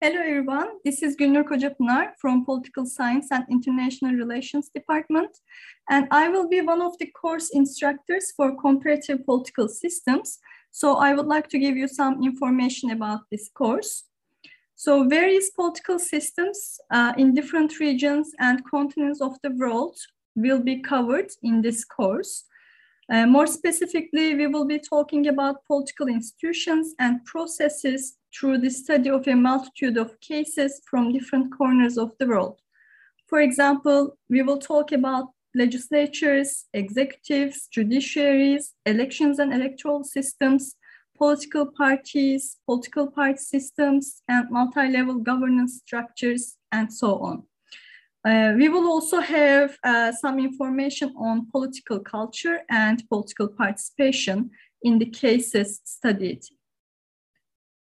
Hello everyone, this is Gülnur Kocapınar from Political Science and International Relations Department, and I will be one of the course instructors for Comparative Political Systems. So I would like to give you some information about this course. So various political systems uh, in different regions and continents of the world will be covered in this course. Uh, more specifically, we will be talking about political institutions and processes through the study of a multitude of cases from different corners of the world. For example, we will talk about legislatures, executives, judiciaries, elections and electoral systems, political parties, political party systems, and multi-level governance structures, and so on. Uh, we will also have uh, some information on political culture and political participation in the cases studied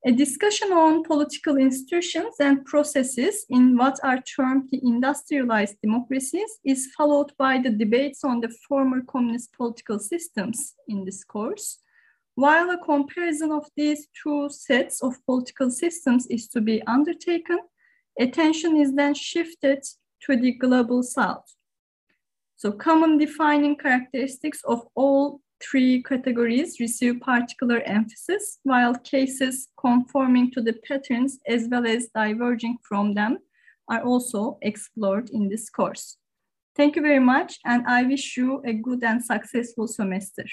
a discussion on political institutions and processes in what are termed the industrialized democracies is followed by the debates on the former communist political systems in this course. While a comparison of these two sets of political systems is to be undertaken, attention is then shifted to the global south. So common defining characteristics of all three categories receive particular emphasis, while cases conforming to the patterns as well as diverging from them are also explored in this course. Thank you very much, and I wish you a good and successful semester.